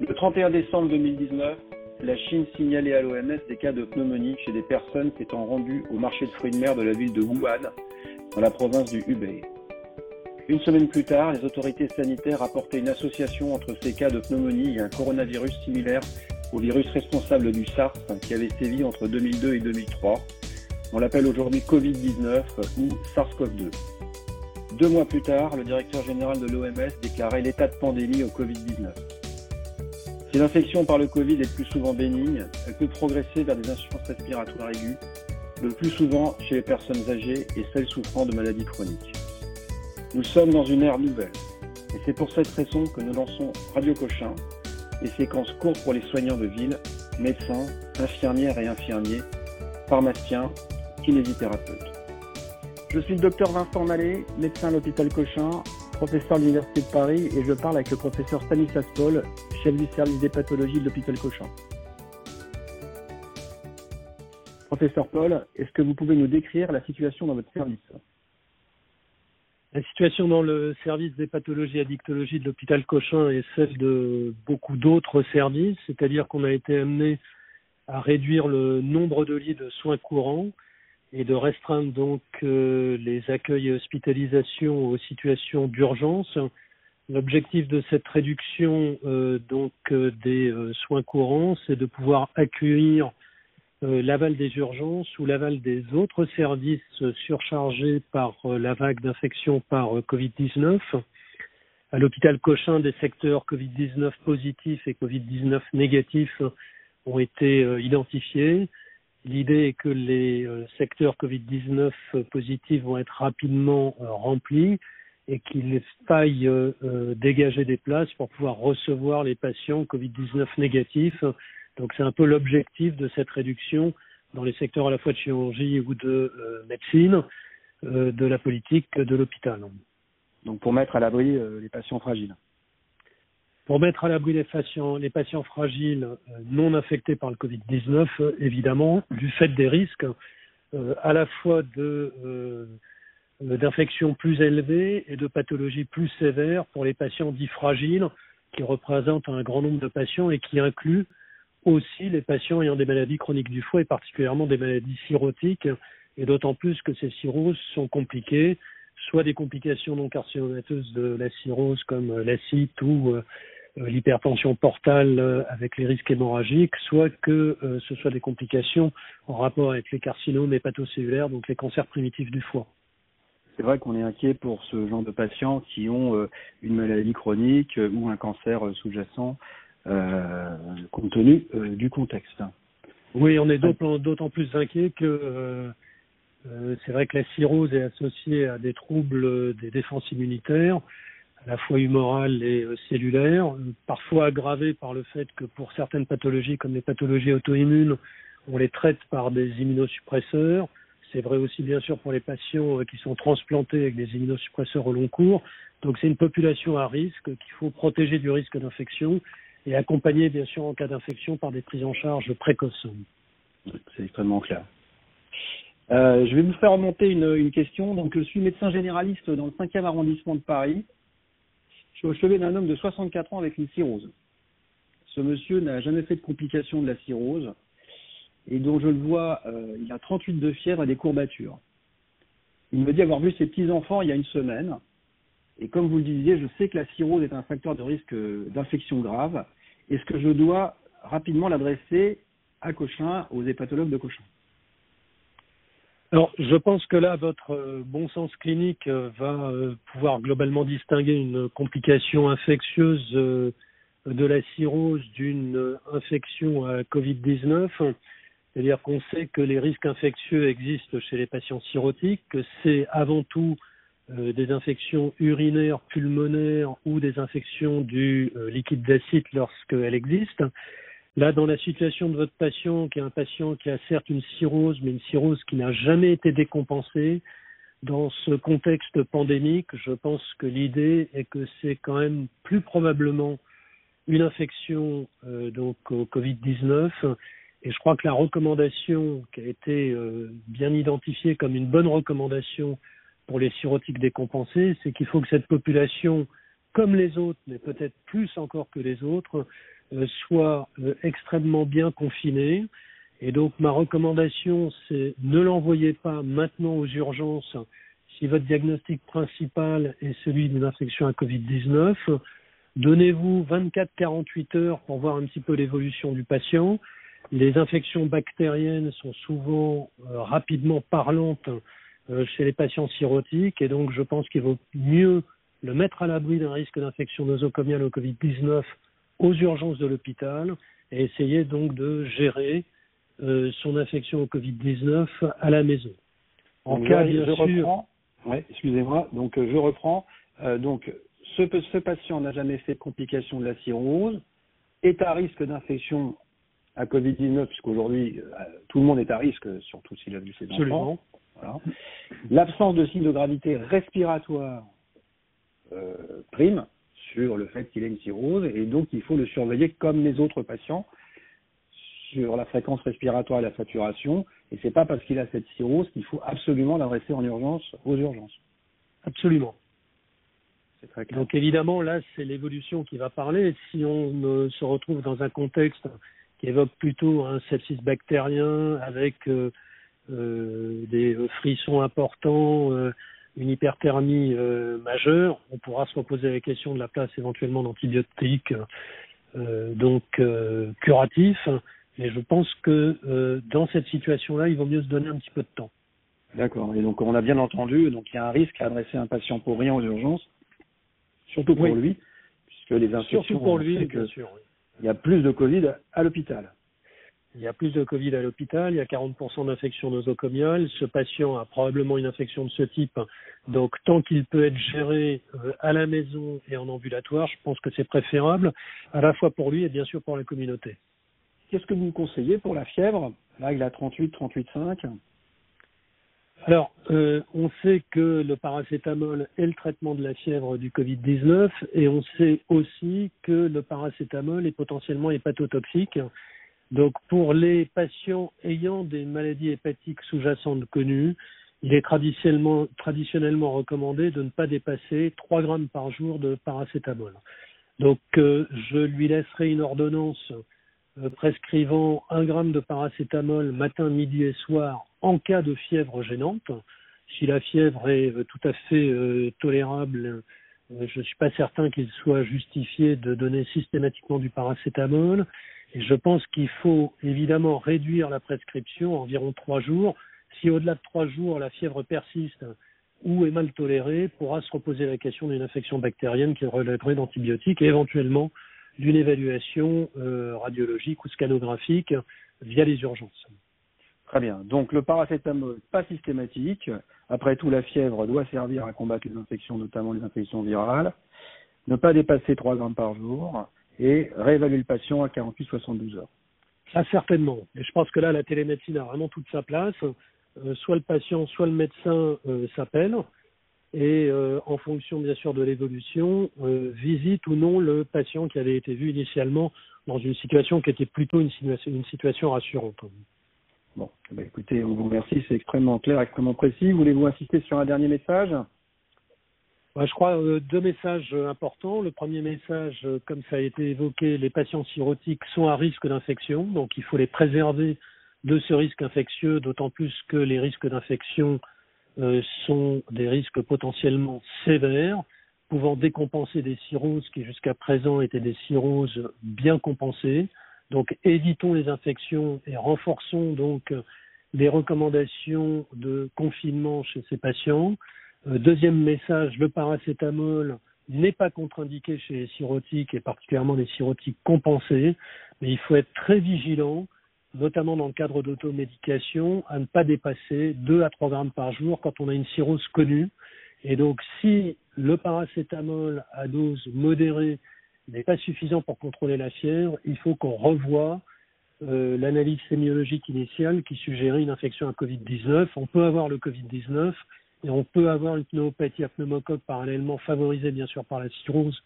Le 31 décembre 2019, la Chine signalait à l'OMS des cas de pneumonie chez des personnes s'étant rendues au marché de fruits de mer de la ville de Wuhan, dans la province du Hubei. Une semaine plus tard, les autorités sanitaires rapportaient une association entre ces cas de pneumonie et un coronavirus similaire au virus responsable du SARS qui avait sévi entre 2002 et 2003. On l'appelle aujourd'hui Covid-19 ou SARS-CoV-2. Deux mois plus tard, le directeur général de l'OMS déclarait l'état de pandémie au Covid-19. Si l'infection par le Covid est plus souvent bénigne, elle peut progresser vers des insuffisances respiratoires aiguës, le plus souvent chez les personnes âgées et celles souffrant de maladies chroniques. Nous sommes dans une ère nouvelle, et c'est pour cette raison que nous lançons Radio Cochin, des séquences courtes pour les soignants de ville, médecins, infirmières et infirmiers, pharmaciens, kinésithérapeutes. Je suis le docteur Vincent Mallet, médecin à l'hôpital Cochin, professeur de l'Université de Paris, et je parle avec le professeur Stanislas Paul, du service des de l'hôpital Cochin. Professeur Paul, est-ce que vous pouvez nous décrire la situation dans votre service? La situation dans le service des pathologies et addictologies de l'hôpital Cochin est celle de beaucoup d'autres services, c'est-à-dire qu'on a été amené à réduire le nombre de lits de soins courants et de restreindre donc euh, les accueils et hospitalisations aux situations d'urgence. L'objectif de cette réduction euh, donc euh, des soins courants, c'est de pouvoir accueillir l'aval des urgences ou l'aval des autres services surchargés par la vague d'infection par Covid-19. À l'hôpital Cochin, des secteurs Covid-19 positifs et Covid-19 négatifs ont été identifiés. L'idée est que les euh, secteurs Covid-19 positifs vont être rapidement euh, remplis et qu'il faille euh, dégager des places pour pouvoir recevoir les patients Covid-19 négatifs. Donc c'est un peu l'objectif de cette réduction dans les secteurs à la fois de chirurgie ou de médecine de la politique de l'hôpital. Donc pour mettre à l'abri les patients fragiles pour mettre à l'abri les patients, les patients fragiles euh, non infectés par le Covid-19, euh, évidemment, du fait des risques euh, à la fois de d'infections plus élevées et de pathologies plus sévères pour les patients dits fragiles, qui représentent un grand nombre de patients et qui incluent aussi les patients ayant des maladies chroniques du foie et particulièrement des maladies cirrhotiques, et d'autant plus que ces cirrhoses sont compliquées, soit des complications non carcinomateuses de la cirrhose comme l'acide ou euh, l'hypertension portale euh, avec les risques hémorragiques, soit que euh, ce soit des complications en rapport avec les carcinomes hépatocellulaires, donc les cancers primitifs du foie. C'est vrai qu'on est inquiet pour ce genre de patients qui ont une maladie chronique ou un cancer sous-jacent compte tenu du contexte. Oui, on est d'autant plus inquiet que c'est vrai que la cirrhose est associée à des troubles des défenses immunitaires à la fois humorale et euh, cellulaire, parfois aggravée par le fait que pour certaines pathologies comme les pathologies auto-immunes, on les traite par des immunosuppresseurs. C'est vrai aussi bien sûr pour les patients euh, qui sont transplantés avec des immunosuppresseurs au long cours. Donc c'est une population à risque qu'il faut protéger du risque d'infection et accompagner bien sûr en cas d'infection par des prises en charge précoces. C'est extrêmement clair. Euh, je vais vous faire remonter une, question. Donc, je suis médecin généraliste dans le 5e arrondissement de Paris au chevet d'un homme de 64 ans avec une cirrhose. Ce monsieur n'a jamais fait de complications de la cirrhose et dont je le vois, euh, il a 38 de fièvre et des courbatures. Il me dit avoir vu ses petits-enfants il y a une semaine. Et comme vous le disiez, je sais que la cirrhose est un facteur de risque d'infection grave. Est-ce que je dois rapidement l'adresser à Cochin, aux hépatologues de Cochin alors, je pense que là, votre euh, bon sens clinique euh, va euh, pouvoir globalement distinguer une complication infectieuse de la cirrhose d'une infection à Covid-19. C'est-à-dire qu'on sait que les risques infectieux existent chez les patients cirrhotiques, que c'est avant tout des infections urinaires, pulmonaires ou des infections du liquide d'acide lorsqu'elles existent. Là, dans la situation de votre patient, qui est un patient qui a certes une cirrhose, mais une cirrhose qui n'a jamais été décompensée, dans ce contexte pandémique, je pense que l'idée est que c'est quand même plus probablement une infection euh, donc au Covid-19. Et je crois que la recommandation qui a été euh, bien identifiée comme une bonne recommandation pour les cirrhotiques décompensés, c'est qu'il faut que cette population comme les autres, mais peut-être plus encore que les autres, euh, soient euh, extrêmement bien confinés. Et donc ma recommandation, c'est ne l'envoyez pas maintenant aux urgences si votre diagnostic principal est celui d'une infection à Covid-19. Donnez-vous 24-48 heures pour voir un petit peu l'évolution du patient. Les infections bactériennes sont souvent euh, rapidement parlantes chez les patients cirrhotiques et donc je pense qu'il vaut mieux le mettre à l'abri d'un risque d'infection nosocomiale au Covid-19 aux urgences de l'hôpital et essayer donc de gérer euh, son infection au Covid-19 à la maison. En cas, bien je sûr... reprends. Ouais, excusez-moi. Donc, euh, je reprends. Euh, donc, ce, ce patient n'a jamais fait de complications de la cirrhose, est à risque d'infection à Covid-19, puisqu'aujourd'hui, tout le monde est à risque, surtout s'il a vu ses enfants. Voilà. L'absence de signes de gravité respiratoire euh, prime sur le fait qu'il ait une cirrhose et donc il faut le surveiller comme les autres patients sur la fréquence respiratoire et la saturation et c'est pas parce qu'il a cette cirrhose qu'il faut absolument l'adresser en urgence aux urgences. Absolument. Très clair. Donc évidemment là c'est l'évolution qui va parler. Si on se retrouve dans un contexte évoque plutôt un sepsis bactérien avec euh, euh, des frissons importants, euh, une hyperthermie majeure, on pourra se reposer la question de la place éventuellement d'antibiotiques donc curatifs. Mais je pense que dans cette situation-là, il vaut mieux se donner un petit peu de temps. D'accord. Et donc on a bien entendu, donc il y a un risque à adresser un patient pour rien aux urgences, surtout pour lui, puisque les infections. Surtout pour lui, bien sûr. Il y a plus de Covid à l'hôpital. Il y a plus de Covid à l'hôpital, il y a 40% d'infections nosocomiales. Ce patient a probablement une infection de ce type. Donc, tant qu'il peut être géré euh, à la maison et en ambulatoire, je pense que c'est préférable, à la fois pour lui et bien sûr pour la communauté. Qu'est-ce que vous conseillez pour la fièvre? Là, il a 38, 38,5. Alors, euh, on sait que le paracétamol est le traitement de la fièvre du Covid-19 et on sait aussi que le paracétamol est potentiellement hépatotoxique donc pour les patients ayant des maladies hépatiques sous-jacentes connues, il est traditionnellement, recommandé de ne pas dépasser 3 grammes par jour de paracétamol. Donc euh, je lui laisserai une ordonnance prescrivant 1 gramme de paracétamol matin, midi et soir en cas de fièvre gênante. Si la fièvre est euh, tout à fait tolérable, je ne suis pas certain qu'il soit justifié de donner systématiquement du paracétamol. Et je pense qu'il faut évidemment réduire la prescription à environ trois jours. Si au-delà de trois jours la fièvre persiste ou est mal tolérée, pourra se reposer la question d'une infection bactérienne qui relèverait d'antibiotiques et éventuellement d'une évaluation euh, radiologique ou scanographique via les urgences. Très bien. Donc le paracétamol, pas systématique. Après tout, la fièvre doit servir à combattre les infections, notamment les infections virales. Ne pas dépasser 3 grammes par jour et réévaluer le patient à 48-72 heures. Ça, certainement. Et je pense que là, la télémédecine a vraiment toute sa place. Euh, soit le patient, soit le médecin euh, s'appelle et euh, en fonction bien sûr de l'évolution, euh, visite ou non le patient qui avait été vu initialement dans une situation qui était plutôt une situation, une situation rassurante. Bon, eh ben, écoutez, on vous remercie, c'est extrêmement clair, extrêmement précis. Voulez-vous insister sur un dernier message? Je crois euh, deux messages importants. Le premier message, comme ça a été évoqué, les patients cirrhotiques sont à risque d'infection, donc il faut les préserver de ce risque infectieux, d'autant plus que les risques d'infection sont des risques potentiellement sévères, pouvant décompenser des cirrhoses qui jusqu'à présent étaient des cirrhoses bien compensées. Donc évitons les infections et renforçons donc les recommandations de confinement chez ces patients. Euh, deuxième message, le paracétamol n'est pas contre-indiqué chez les cirrhotiques et particulièrement les cirrhotiques compensés, mais il faut être très vigilant, notamment dans le cadre d'automédication, à ne pas dépasser 2 à 3 grammes par jour quand on a une cirrhose connue. Et donc, si le paracétamol à dose modérée n'est pas suffisant pour contrôler la fièvre, il faut qu'on revoie euh, l'analyse sémiologique initiale qui suggérait une infection à Covid-19. On peut avoir le Covid-19 et on peut avoir une pneumopathie à parallèlement favorisée bien sûr par la cirrhose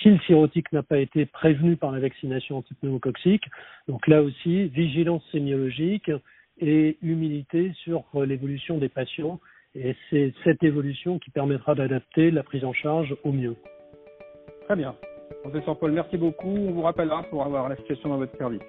si le cirrhotique n'a pas été prévenu par la vaccination antipneumococcique. Donc là aussi, vigilance sémiologique et humilité sur l'évolution des patients. Et c'est cette évolution qui permettra d'adapter la prise en charge au mieux. Très bien. Professeur Paul, merci beaucoup. On vous rappellera pour avoir la situation dans votre service.